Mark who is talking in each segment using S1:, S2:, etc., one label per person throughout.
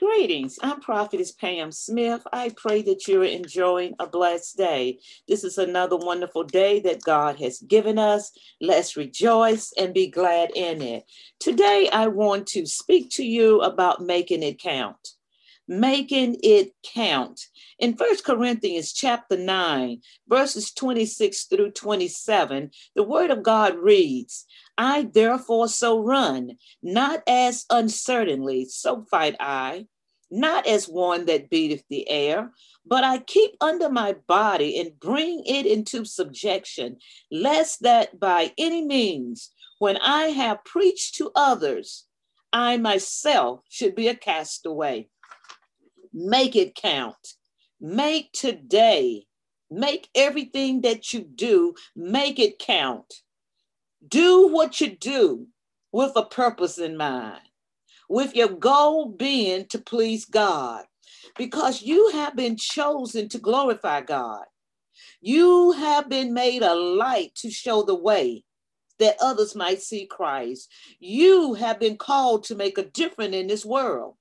S1: Greetings. I'm Prophetess Pam Smith. I pray that you're enjoying a blessed day. This is another wonderful day that God has given us. Let's rejoice and be glad in it. Today, I want to speak to you about making it count. Making it count. In First Corinthians chapter 9, verses 26 through 27, the word of God reads, I therefore so run, not as uncertainly, so fight I, not as one that beateth the air, but I keep under my body and bring it into subjection, lest that by any means, when I have preached to others, I myself should be a castaway. Make it count. Make today, make everything that you do, make it count. Do what you do with a purpose in mind, with your goal being to please God, because you have been chosen to glorify God. You have been made a light to show the way that others might see Christ. You have been called to make a difference in this world.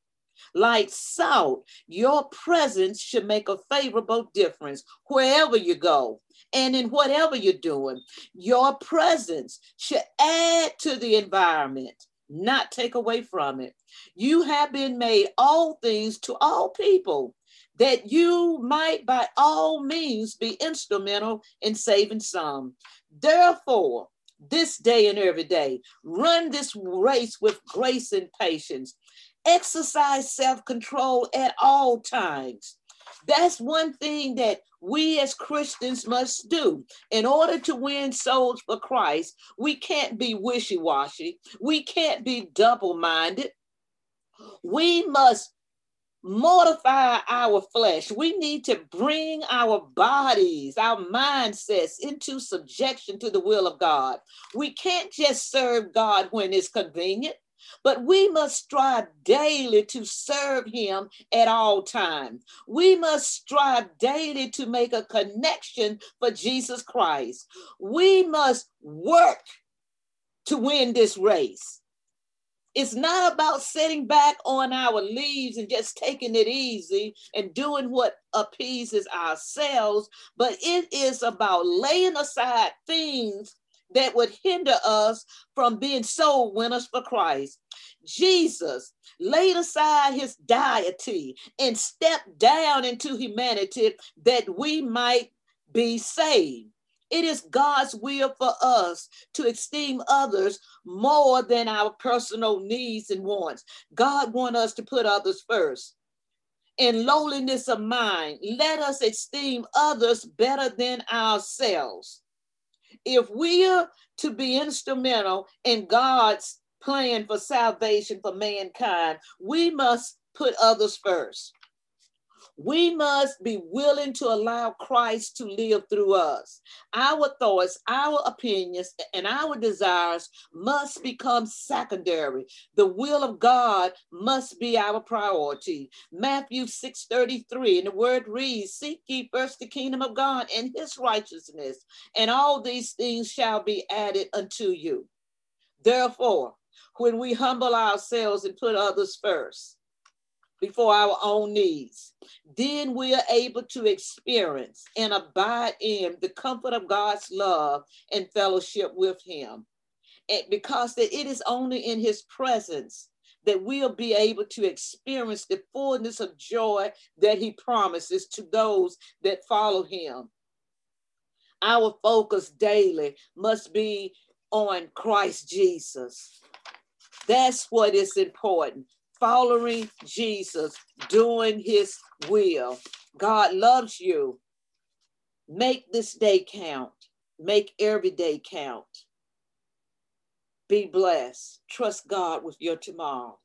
S1: Like salt, your presence should make a favorable difference wherever you go and in whatever you're doing. Your presence should add to the environment, not take away from it. You have been made all things to all people that you might by all means be instrumental in saving some. Therefore, this day and every day, run this race with grace and patience. Exercise self control at all times. That's one thing that we as Christians must do. In order to win souls for Christ, we can't be wishy washy, we can't be double minded. We must mortify our flesh. We need to bring our bodies, our mindsets into subjection to the will of God. We can't just serve God when it's convenient. But we must strive daily to serve him at all times. We must strive daily to make a connection for Jesus Christ. We must work to win this race. It's not about sitting back on our leaves and just taking it easy and doing what appeases ourselves, but it is about laying aside things that would hinder us from being soul winners for Christ. Jesus laid aside his deity and stepped down into humanity that we might be saved. It is God's will for us to esteem others more than our personal needs and wants. God wants us to put others first. In lowliness of mind, let us esteem others better than ourselves if we are to be instrumental in God's plan for salvation for mankind, we must put others first. We must be willing to allow Christ to live through us. Our thoughts, our opinions, and our desires must become secondary. The will of God must be our priority. Matthew 6 33, and the word reads, Seek ye first the kingdom of God and his righteousness, and all these things shall be added unto you. Therefore, when we humble ourselves and put others first, before our own needs. Then we are able to experience and abide in the comfort of God's love and fellowship with Him. And because that it is only in His presence that we'll be able to experience the fullness of joy that He promises to those that follow Him. Our focus daily must be on Christ Jesus. That's what is important following Jesus, doing his will. God loves you. Make this day count. Make every day count. Be blessed. Trust God with your tomorrow.